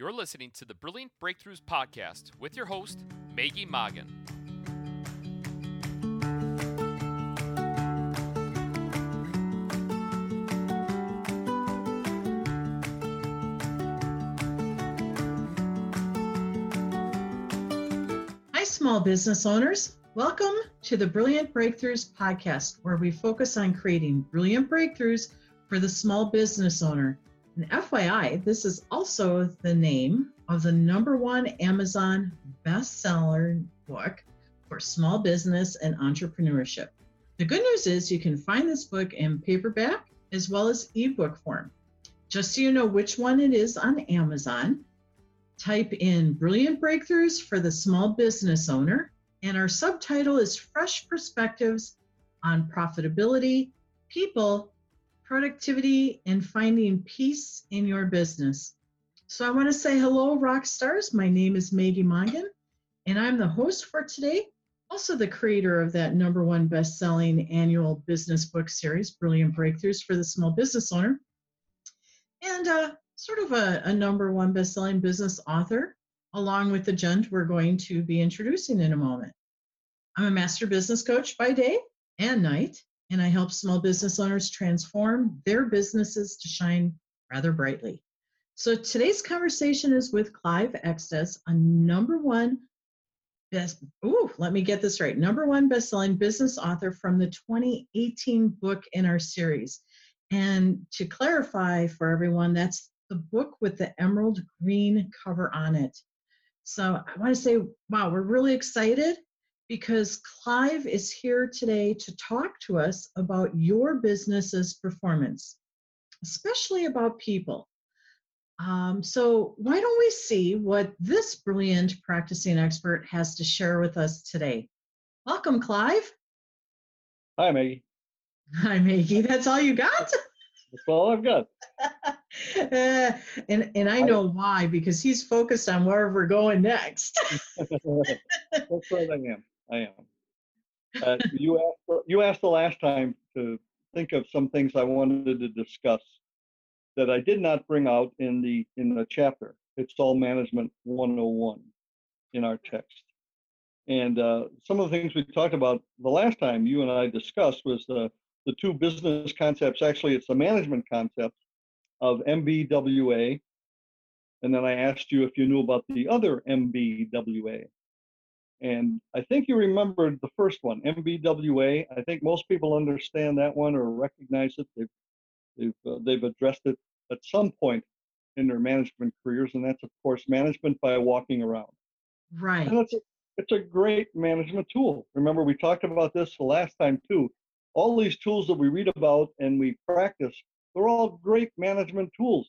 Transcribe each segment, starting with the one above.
You're listening to the Brilliant Breakthroughs Podcast with your host, Maggie Mongan. Hi, small business owners. Welcome to the Brilliant Breakthroughs podcast, where we focus on creating brilliant breakthroughs for the small business owner. And FYI, this is also the name of the number one Amazon bestseller book for small business and entrepreneurship. The good news is you can find this book in paperback as well as ebook form. Just so you know which one it is on Amazon, type in Brilliant Breakthroughs for the Small Business Owner, and our subtitle is Fresh Perspectives on Profitability, People, Productivity, and Finding Peace in Your Business. So I want to say hello, rock stars. My name is Maggie Mongan, and I'm the host for today, also the creator of that number one best-selling annual business book series, Brilliant Breakthroughs for the Small Business Owner, and uh, sort of a, a number one best-selling business author, along with the gent we're going to be introducing in a moment. I'm a master business coach by day and night, and I help small business owners transform their businesses to shine rather brightly. So today's conversation is with Clive Extes, a number one best, ooh, let me get this right, number one best-selling business author from the 2018 book in our series. And to clarify for everyone, that's the book with the emerald green cover on it. So I want to say, wow, we're really excited because Clive is here today to talk to us about your business's performance, especially about people. Um, so, why don't we see what this brilliant practicing expert has to share with us today? Welcome, Clive. Hi, Maggie. Hi, Maggie. That's all you got? That's all I've got. uh, and and I know why because he's focused on where we're going next. That's right. I am. I am. Uh, you asked. You asked the last time to think of some things I wanted to discuss that I did not bring out in the in the chapter. It's all management 101 in our text. And uh, some of the things we talked about the last time you and I discussed was the the two business concepts. Actually, it's the management concept of MBWA, and then I asked you if you knew about the other MBWA. And I think you remembered the first one, MBWA. I think most people understand that one or recognize it. They've they've uh, they've addressed it at some point in their management careers, and that's of course management by walking around. Right. And it's a, it's a great management tool. Remember, we talked about this the last time too. All these tools that we read about and we practice, they're all great management tools,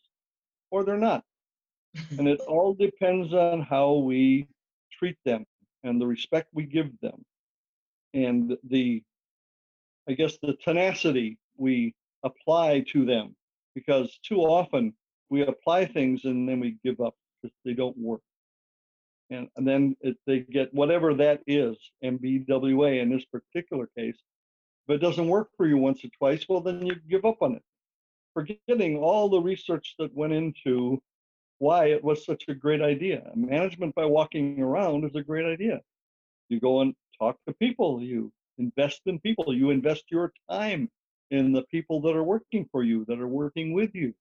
or they're not. and it all depends on how we treat them and the respect we give them. And the i guess the tenacity we apply to them because too often we apply things and then we give up because they don't work. And, and then it, they get whatever that is mbwa in this particular case if it doesn't work for you once or twice well then you give up on it. Forgetting all the research that went into why it was such a great idea. Management by walking around is a great idea. You go and talk to people, you invest in people, you invest your time in the people that are working for you, that are working with you,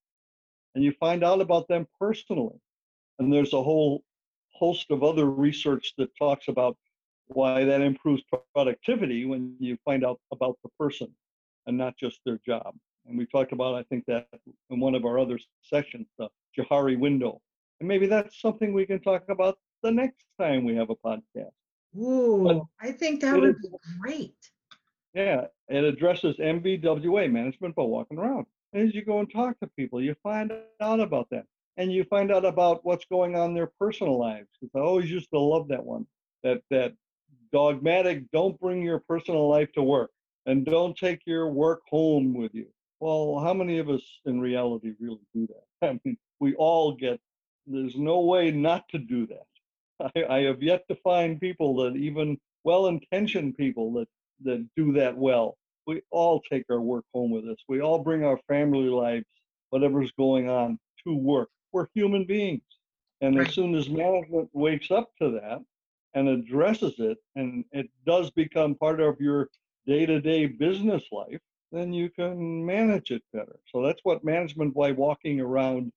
and you find out about them personally. And there's a whole host of other research that talks about why that improves productivity when you find out about the person and not just their job. And we talked about, I think, that in one of our other sessions, the Johari window. And maybe that's something we can talk about the next time we have a podcast. Ooh, But I think that would is- be great. Yeah, it addresses MBWA, management by walking around. And As you go and talk to people, you find out about them. And you find out about what's going on in their personal lives. 'Cause I always used to love that one. That that dogmatic, don't bring your personal life to work and don't take your work home with you. Well, how many of us in reality really do that? I mean, we all get, there's no way not to do that. I, I have yet to find people that even well-intentioned people that, that do that well. We all take our work home with us. We all bring our family lives, whatever's going on, to work. We're human beings. And Right. as soon as management wakes up to that and addresses it, and it does become part of your day to day business life, then you can manage it better. So that's what management by walking around,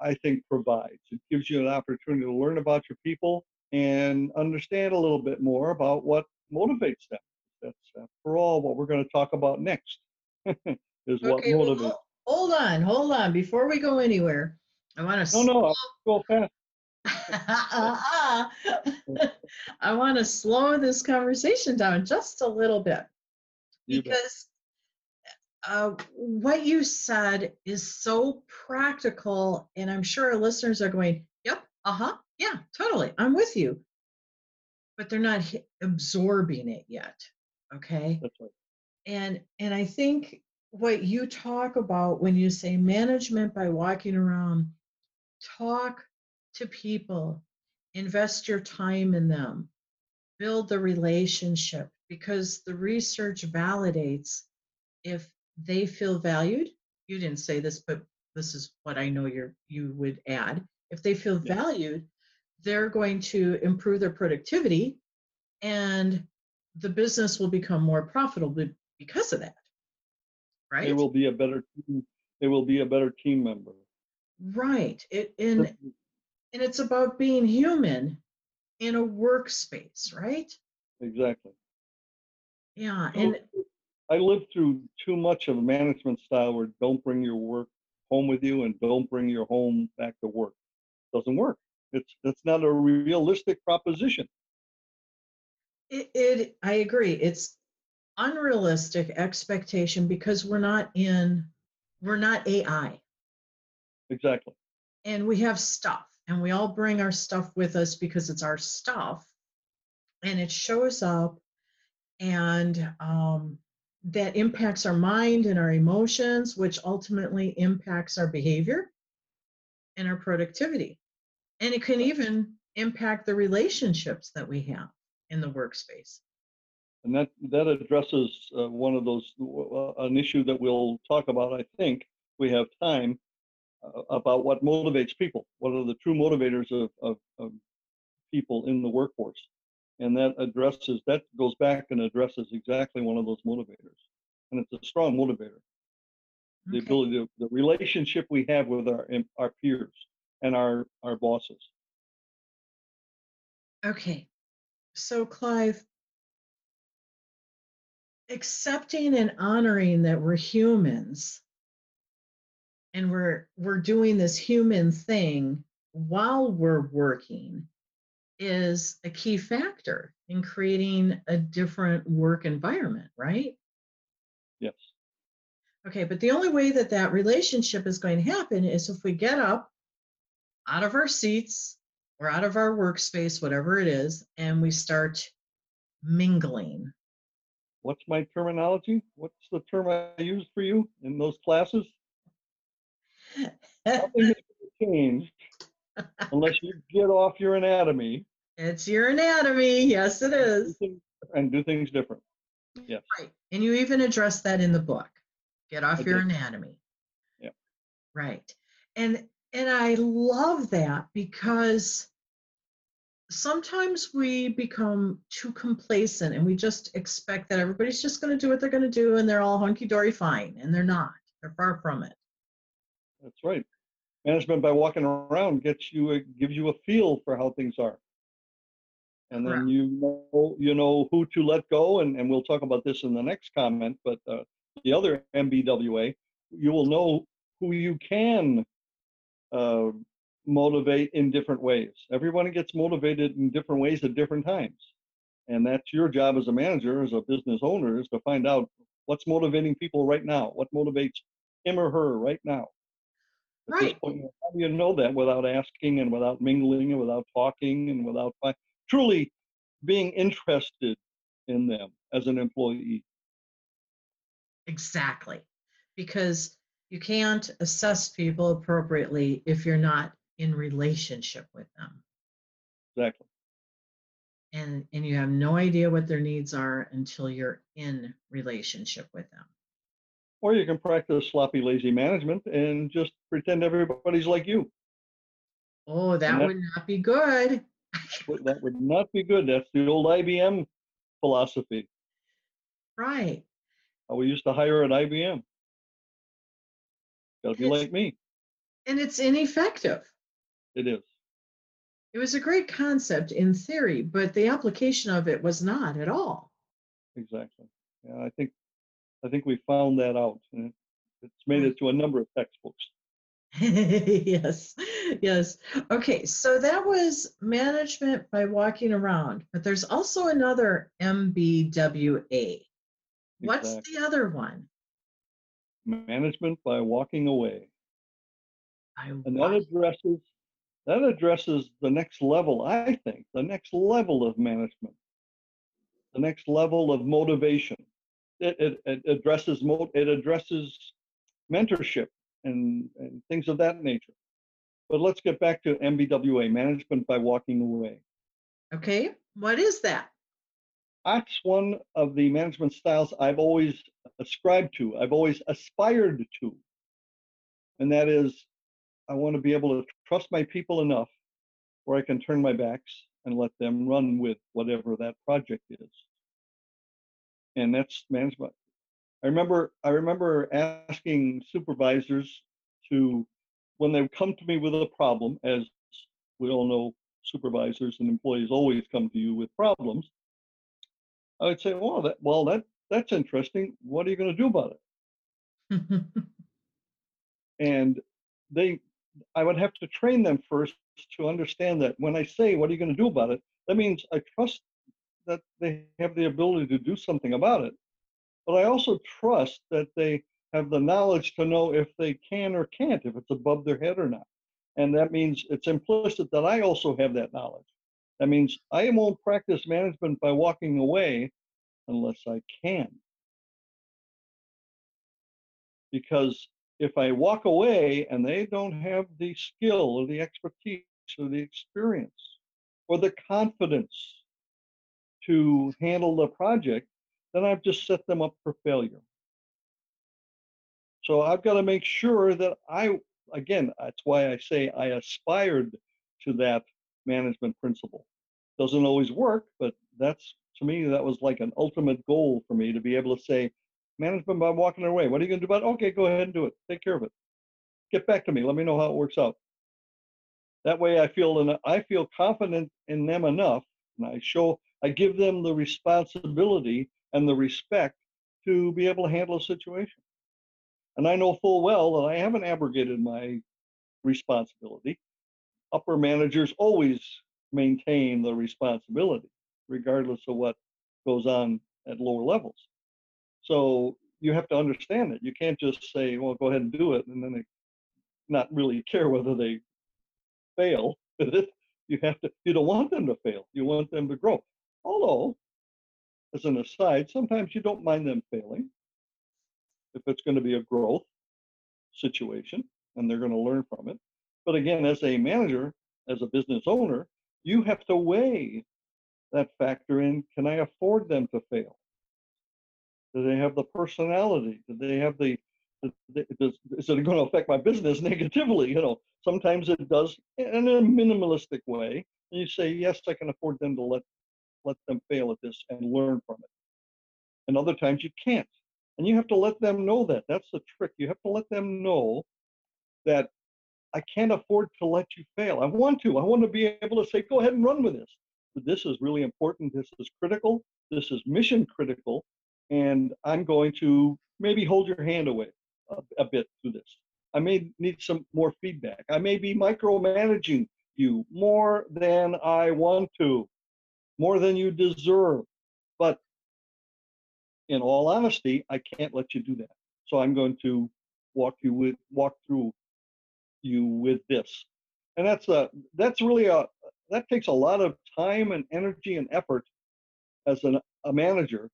I think, provides. It gives you an opportunity to learn about your people and understand a little bit more about what motivates them. That's, uh, after all, what we're going to talk about next is what Okay, well, motivates. hol- hold on, hold on. Before we go anywhere, I want to. No, no, go fast. I want to slow this conversation down just a little bit because uh, what you said is so practical, and I'm sure our listeners are going, "Yep, uh huh, yeah, totally, I'm with you," but they're not hi- absorbing it yet. Okay, right. and and I think what you talk about when you say management by walking around, talk to people, invest your time in them, build the relationship because the research validates if they feel valued. You didn't say this, but this is what I know you're you would add. If they feel Yeah. valued, they're going to improve their productivity and the business will become more profitable because of that. Right? They will be a better team. They will be a better team member. right. It and and it's about being human in a workspace, right? Exactly. Yeah. And I lived through too much of a management style where don't bring your work home with you and don't bring your home back to work. Doesn't work. It's that's not a realistic proposition. it, it I agree. It's unrealistic expectation because we're not in we're not AI Exactly. and we have stuff and we all bring our stuff with us because it's our stuff and it shows up and um, that impacts our mind and our emotions which ultimately impacts our behavior and our productivity and it can even impact the relationships that we have in the workspace And that that addresses uh, one of those uh, an issue that we'll talk about. I think we have time uh, about what motivates people. What are the true motivators of, of, of people in the workforce? And that addresses that goes back and addresses exactly one of those motivators. And it's a strong motivator. The Okay. ability to, the relationship we have with our our peers and our our bosses. Okay. So, Clive, accepting and honoring that we're humans and we're we're doing this human thing while we're working is a key factor in creating a different work environment, right? Yes. Okay, but the only way that that relationship is going to happen is if we get up out of our seats or out of our workspace, whatever it is, and we start mingling. What's my terminology? What's the term I used for you in those classes? Nothing is changed unless you get off your anatomy it's your anatomy. Yes, it is. and do things different. Yes. Right. And you even address that in the book. Get off I your did. anatomy. Yeah. Right. And and I love that because sometimes we become too complacent and we just expect that everybody's just going to do what they're going to do and they're all hunky dory fine and they're not. They're far from it. That's right. Management by walking around gets you a, gives you a feel for how things are. And then Correct. you know you know who to let go and, and we'll talk about this in the next comment, but uh, the other MBWA, you will know who you can uh, motivate in different ways. everyone gets motivated in different ways at different times. And that's your job as a manager, as a business owner, is to find out what's motivating people right now, what motivates him or her right now. At Right. point, how do you know that without asking and without mingling and without talking and without truly being interested in them as an employee? Exactly. Because you can't assess people appropriately if you're not in relationship with them. Exactly. and and you have no idea what their needs are until you're in relationship with them Or you can practice sloppy, lazy management and just pretend everybody's like you. Oh, that that- would not be good. That would not be good. That's the old IBM philosophy. Right. How we used to hire at IBM. Got to be It's- like me. And it's ineffective. It is. It was a great concept in theory, but the application of it was not at all. Exactly. Yeah, I think I think we found that out. And it's made it to a number of textbooks. yes, yes. Okay, so that was management by walking around, but there's also another MBWA. What's Exactly. the other one? Management by walking away. I And that addresses that addresses the next level, I think, the next level of management, the next level of motivation. It, it, it addresses mo- it addresses mentorship and, and things of that nature. But let's get back to MBWA, management by walking away. okay, what is that? That's one of the management styles I've always ascribed to, I've always aspired to. And that is, I want to be able to trust my people enough where I can turn my backs and let them run with whatever that project is. And that's management. I remember I remember asking supervisors to when they come to me with a problem, as we all know supervisors and employees always come to you with problems. I would say, well, that well, that that's interesting. What are you going to do about it? And they, I would have to train them first to understand that when I say, what are you going to do about it? That means I trust that they have the ability to do something about it. But I also trust that they have the knowledge to know if they can or can't, if it's above their head or not. And that means it's implicit that I also have that knowledge. That means I won't practice management by walking away unless I can. Because if I walk away and they don't have the skill or the expertise or the experience or the confidence to handle the project, then I've just set them up for failure. So I've got to make sure that I, again, that's why I say I aspired to that management principle. Doesn't always work, but that's to me, that was like an ultimate goal for me to be able to say, management by walking away. What are you going to do about it? Okay, go ahead and do it. Take care of it. Get back to me. Let me know how it works out. That way I feel and I feel confident in them enough and I show I give them the responsibility and the respect to be able to handle a situation. And I know full well that I haven't abrogated my responsibility. Upper managers always maintain the responsibility, regardless of what goes on at lower levels. So you have to understand it. You can't just say, well, go ahead and do it, and then they not really care whether they fail. You have to, you don't want them to fail. You want them to grow. Although, as an aside, sometimes you don't mind them failing if it's going to be a growth situation and they're going to learn from it. But again, as a manager, as a business owner, you have to weigh that factor in can I afford them to fail? Do they have the personality? Do they have the, does, is it going to affect my business negatively? You know, sometimes it does in a minimalistic way. And you say, yes, I can afford them to let let them fail at this and learn from it. And other times you can't. And you have to let them know that. That's the trick. You have to let them know that I can't afford to let you fail. I want to. I want to be able to say, go ahead and run with this. But this is really important. This is critical. This is mission critical. And I'm going to maybe hold your hand away a, a bit through this. I may need some more feedback. I may be micromanaging you more than I want to, more than you deserve. But in all honesty, I can't let you do that. So I'm going to walk you with walk through you with this. And that's a that's really a that takes a lot of time and energy and effort as an, a manager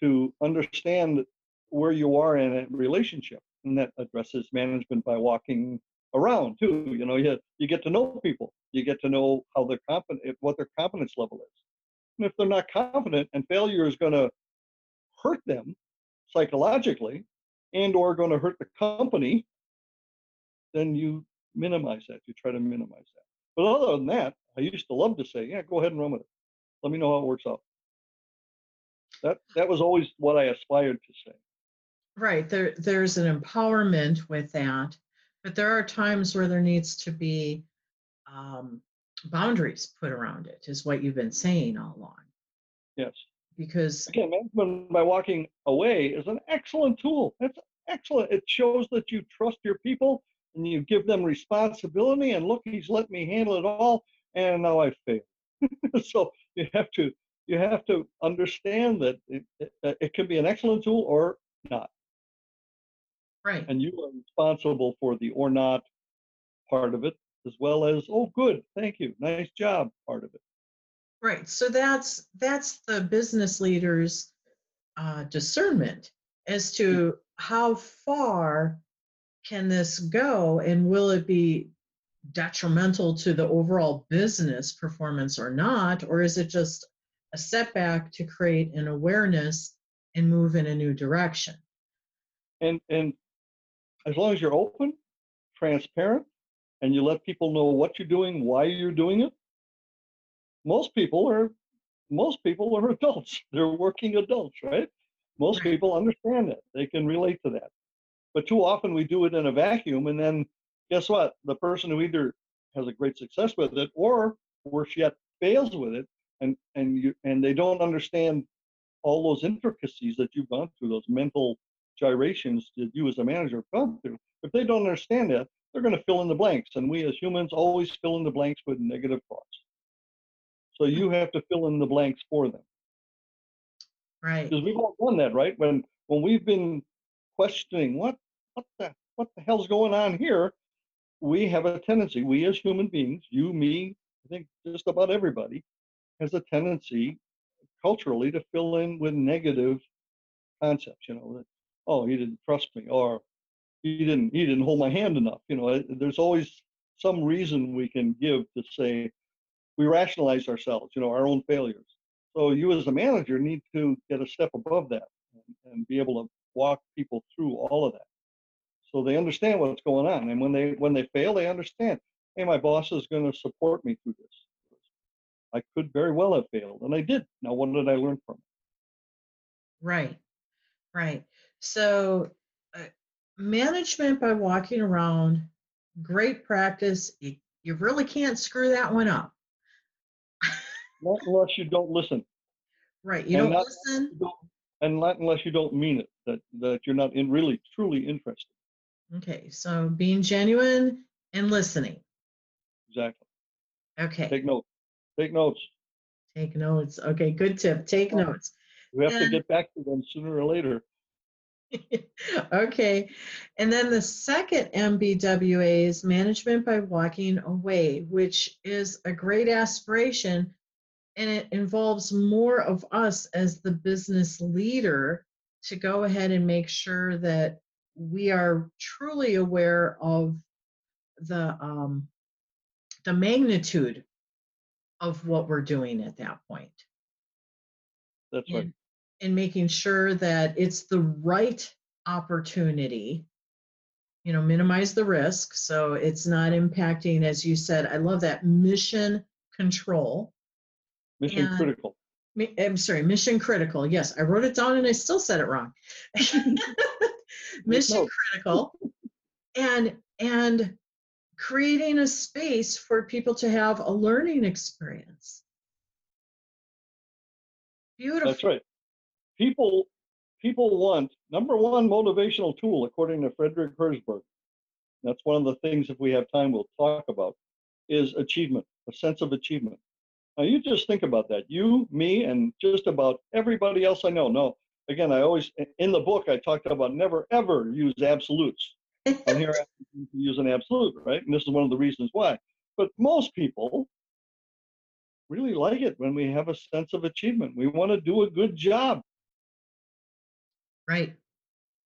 to understand where you are in a relationship. And that addresses management by walking around too. You know, you, you get to know people. You get to know how they're confident, what their confidence level is. If they're not confident and failure is going to hurt them psychologically and or going to hurt the company, then you minimize that. You try to minimize that. But other than that, I used to love to say, yeah, go ahead and run with it. Let me know how it works out. That that was always what I aspired to say. Right. There there's an empowerment with that, but there are times where there needs to be um, boundaries put around it, is what you've been saying all along. Yes. Because Again, management by walking away is an excellent tool. It's excellent. It shows that you trust your people and you give them responsibility. And look, he's let me handle it all, and now I failed. so you have to you have to understand that it, it, it can be an excellent tool or not, right. and you are responsible for the or not part of it, as well as oh, good, thank you, nice job part of it. Right. So that's that's the business leader's uh, discernment as to how far can this go, and will it be detrimental to the overall business performance or not, or is it just a setback to create an awareness and move in a new direction? and and as long as you're open transparent and you let people know what you're doing why you're doing it most people are most people are adults. They're working adults right? Most people understand that. They can relate to that. But too often we do it in a vacuum and then guess what? The person who either has a great success with it or worse yet fails with it and and you and they don't understand all those intricacies that you've gone through those mental gyrations that you as a manager have gone through. If they don't understand that, they're going to fill in the blanks. And we as humans always fill in the blanks with negative thoughts. So you mm-hmm. have to fill in the blanks for them. Right. Because we've all done that, right? When when we've been questioning what what the what the hell's going on here, we have a tendency, we as human beings, you, me, I think just about everybody, has a tendency culturally to fill in with negative concepts, you know, that oh he didn't trust me or he didn't he didn't hold my hand enough. You know, there's always some reason we can give to say we rationalize ourselves, you know, our own failures. So you as a manager need to get a step above that and, and be able to walk people through all of that. So they understand what's going on. And when they when they fail, they understand, hey, my boss is going to support me through this. I could very well have failed, and I did. Now what did I learn from it? Right. Right. So, management by walking around, great practice. You, you really can't screw that one up. Not unless you don't listen. Right. You And don't listen. You don't- And not unless you don't mean it, that, that you're not in really truly interested. Okay. So, being genuine and listening. Exactly. Okay. Take notes. Take notes. Take notes. Okay. Good tip. Take notes. We have to get back to them sooner or later. okay. And then the second MBWA is management by walking away, which is a great aspiration. And it involves more of us as the business leader to go ahead and make sure that we are truly aware of the um, the magnitude of what we're doing at that point That's right. and, and making sure that it's the right opportunity you know minimize the risk so it's not impacting as you said i love that mission control. Mission and- critical. I'm sorry mission critical yes i wrote it down and i still said it wrong. Mission critical and and creating a space for people to have a learning experience. Beautiful. That's right. People people want number one motivational tool according to Frederick Herzberg. That's one of the things if we have time we'll talk about is achievement, a sense of achievement. Now you just think about that. You, me, and just about everybody else I know. No, again, I always in the book I talked about never ever use absolutes. And here I have to use an absolute, right? And this is one of the reasons why. But most people really like it when we have a sense of achievement. We want to do a good job, right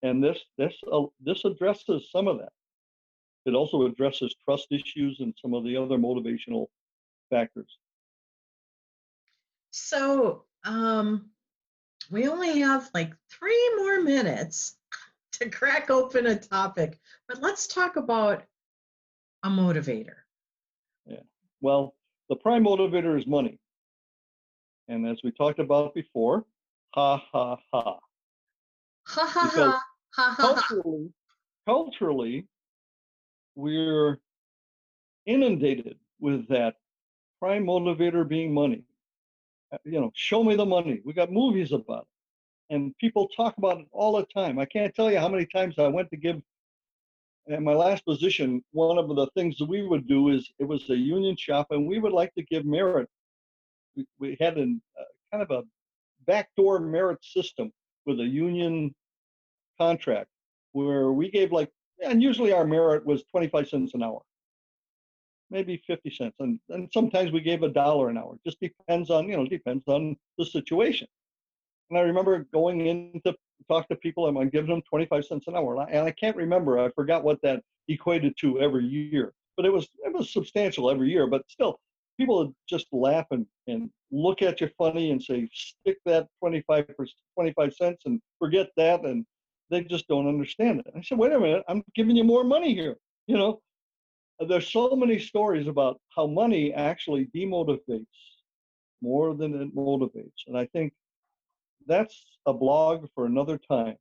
and this this uh, this addresses some of that. It also addresses trust issues and some of the other motivational factors. So, um, we only have like three more minutes to crack open a topic, but let's talk about a motivator. Yeah. Well, the prime motivator is money. And as we talked about before, ha ha ha. Ha ha Because ha ha ha ha. Culturally, culturally, we're inundated with that prime motivator being money. Uh, You know, show me the money. We got movies about it. And people talk about it all the time. I can't tell you how many times I went to give at my last position, one of the things that we would do is it was a union shop, and we would like to give merit. We, we had a uh, kind of a backdoor merit system with a union contract where we gave like, and usually our merit was 25 cents an hour, maybe 50 cents, and and sometimes we gave a dollar an hour. Just depends on you know depends on the situation. And I remember going in to talk to people and I'm giving them 25 cents an hour. And I, and I can't remember, I forgot what that equated to every year, but it was it was substantial every year. But still, people would just laugh and, and look at you funny and say, stick that 25 25 cents and forget that. And they just don't understand it. I said, wait a minute, I'm giving you more money here. You know, uh, there's so many stories about how money actually demotivates more than it motivates. And I think that's a blog for another time.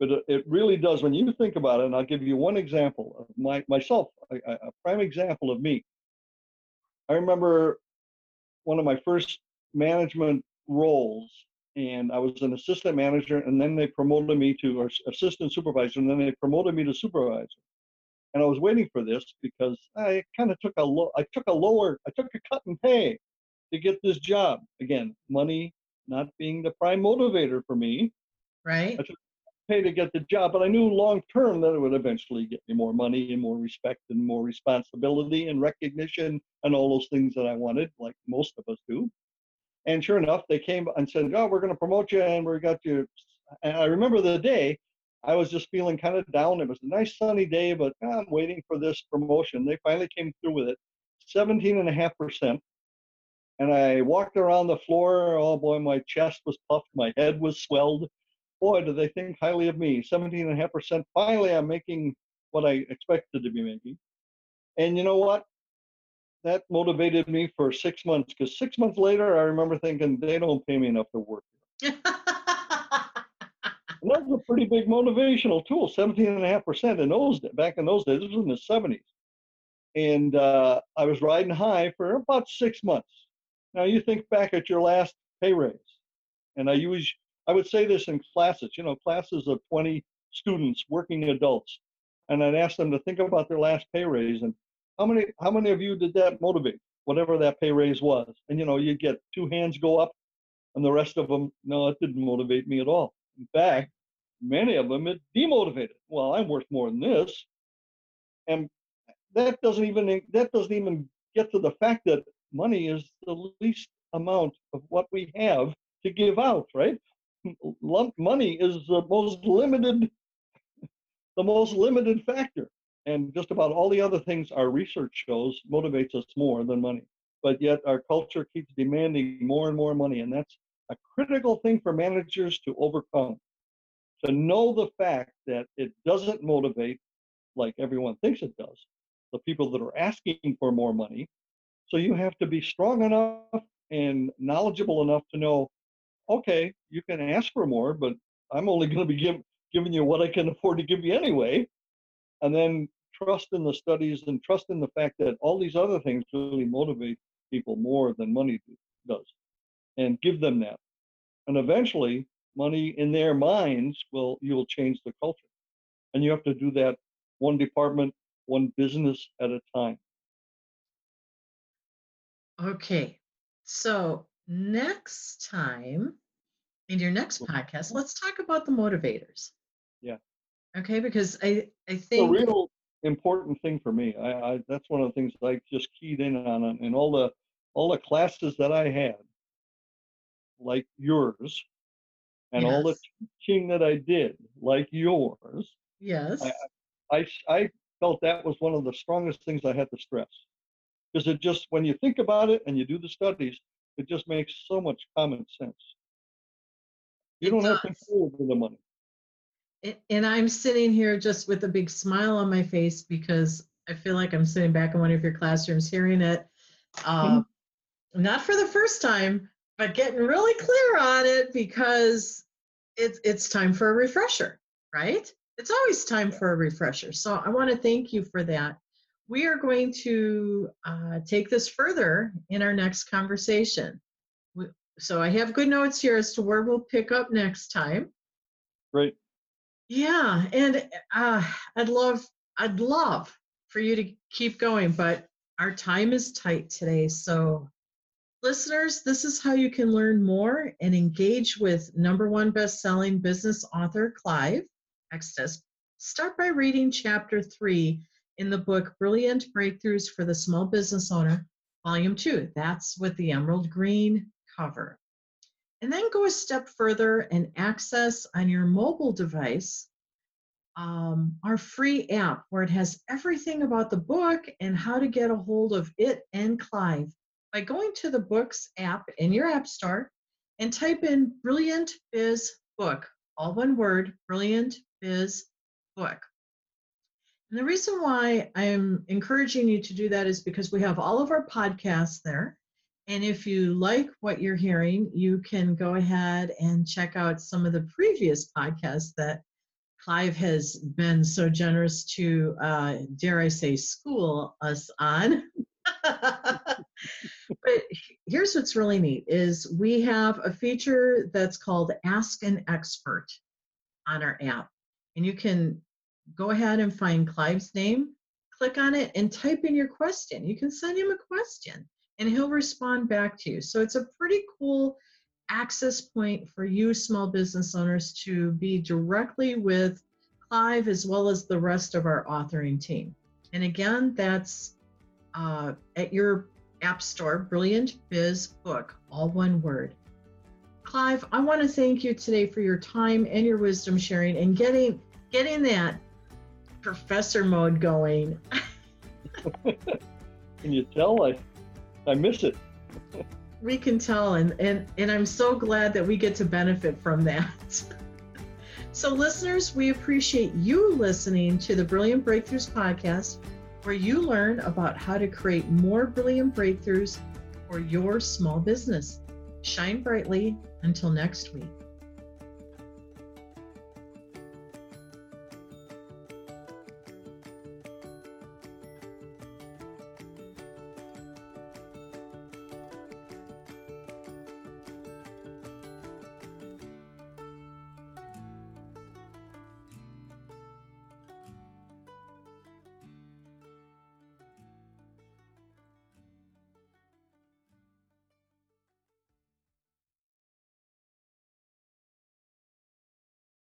But it- it really does, when you think about it, and I'll give you one example of my, myself, a a prime example of me. I remember one of my first management roles, and I was an assistant manager, and then they promoted me to or assistant supervisor, and then they promoted me to supervisor. And I was waiting for this because I kind of took a low, I took a lower, I took a cut in pay to get this job. Again, money not being the prime motivator for me, Right? I took pay to get the job, but I knew long term that it would eventually get me more money and more respect and more responsibility and recognition and all those things that I wanted, like most of us do. And sure enough, they came and said, "Oh, we're going to promote you, and we got you." And I remember the day, I was just feeling kind of down. It was a nice sunny day, but ah, I'm waiting for this promotion. They finally came through with it, 17 and a half percent. And I walked around the floor. Oh boy, my chest was puffed, my head was swelled boy, do they think highly of me. 17.5%. Finally, I'm making what I expected to be making. And you know what? That motivated me for six months because six months later, I remember thinking, they don't pay me enough to work. And that was a pretty big motivational tool, 17.5% in those days, back in those days. This was in the 70s. And uh, I was riding high for about six months. Now, you think back at your last pay raise, and I use I would say this in classes, you know, classes of 20 students, working adults, and I'd ask them to think about their last pay raise and how many how many of you did that motivate, whatever that pay raise was? And you know, you get two hands go up, and the rest of them, no, it didn't motivate me at all. In fact, many of them it demotivated. Well, I'm worth more than this, and that doesn't even that doesn't even get to the fact that money is the least amount of what we have to give out, right? lump money is the most limited the most limited factor and just about all the other things our research shows motivates us more than money. But yet our culture keeps demanding more and more money and that's a critical thing for managers to overcome. To know the fact that it doesn't motivate like everyone thinks it does the people that are asking for more money. So you have to be strong enough and knowledgeable enough to know okay, you can ask for more, but I'm only going to be give, giving you what I can afford to give you anyway. And then trust in the studies and trust in the fact that all these other things really motivate people more than money does. And give them that. And eventually, money in their minds will you'll change the culture. And you have to do that one department, one business at a time. Okay. So next time in your next podcast, let's talk about the motivators. Okay, because I I think real important thing for me. I, I that's one of the things I just keyed in on and in all the all the classes that I had, like yours, and all the Yes. teaching that I did, like yours. yes. I I felt that was one of the strongest things I had to stress because it just when you think about it and you do the studies, it just makes so much common sense. You It don't have control over the money. And I'm sitting here just with a big smile on my face because I feel like I'm sitting back in one of your classrooms hearing it. Uh, not for the first time, but getting really clear on it because it's it's time for a refresher, right? It's always time for a refresher. So I want to thank you for that. We are going to uh, take this further in our next conversation. So I have good notes here as to where we'll pick up next time. Great. Yeah, and uh, I'd love I'd love for you to keep going, but our time is tight today. So listeners, this is how you can learn more and engage with number one best-selling business author Clive Extis. Start by reading chapter three in the book Brilliant Breakthroughs for the Small Business Owner, Volume 2. That's with the emerald green cover. And then go a step further and access on your mobile device um, our free app where it has everything about the book and how to get a hold of it and Clive by going to the Books app in your App Store and type in Brilliant Biz Book, all one word, Brilliant Biz Book. And the reason why I'm encouraging you to do that is because we have all of our podcasts there. And if you like what you're hearing, you can go ahead and check out some of the previous podcasts that Clive has been so generous to, uh, dare I say, school us on. but here's what's really neat is we have a feature that's called Ask an Expert on our app. And you can go ahead and find Clive's name, click on it, and type in your question. You can send him a question and he'll respond back to you. So it's a pretty cool access point for you small business owners to be directly with Clive as well as the rest of our authoring team. And again, that's uh, at your app store, Brilliant Biz Book, all one word. Clive, I want to thank you today for your time and your wisdom sharing and getting getting that professor mode going. Can you tell I I miss it? we can tell and, and and I'm so glad that we get to benefit from that. so listeners, we appreciate you listening to the Brilliant Breakthroughs podcast where you learn about how to create more brilliant breakthroughs for your small business. Shine brightly until next week.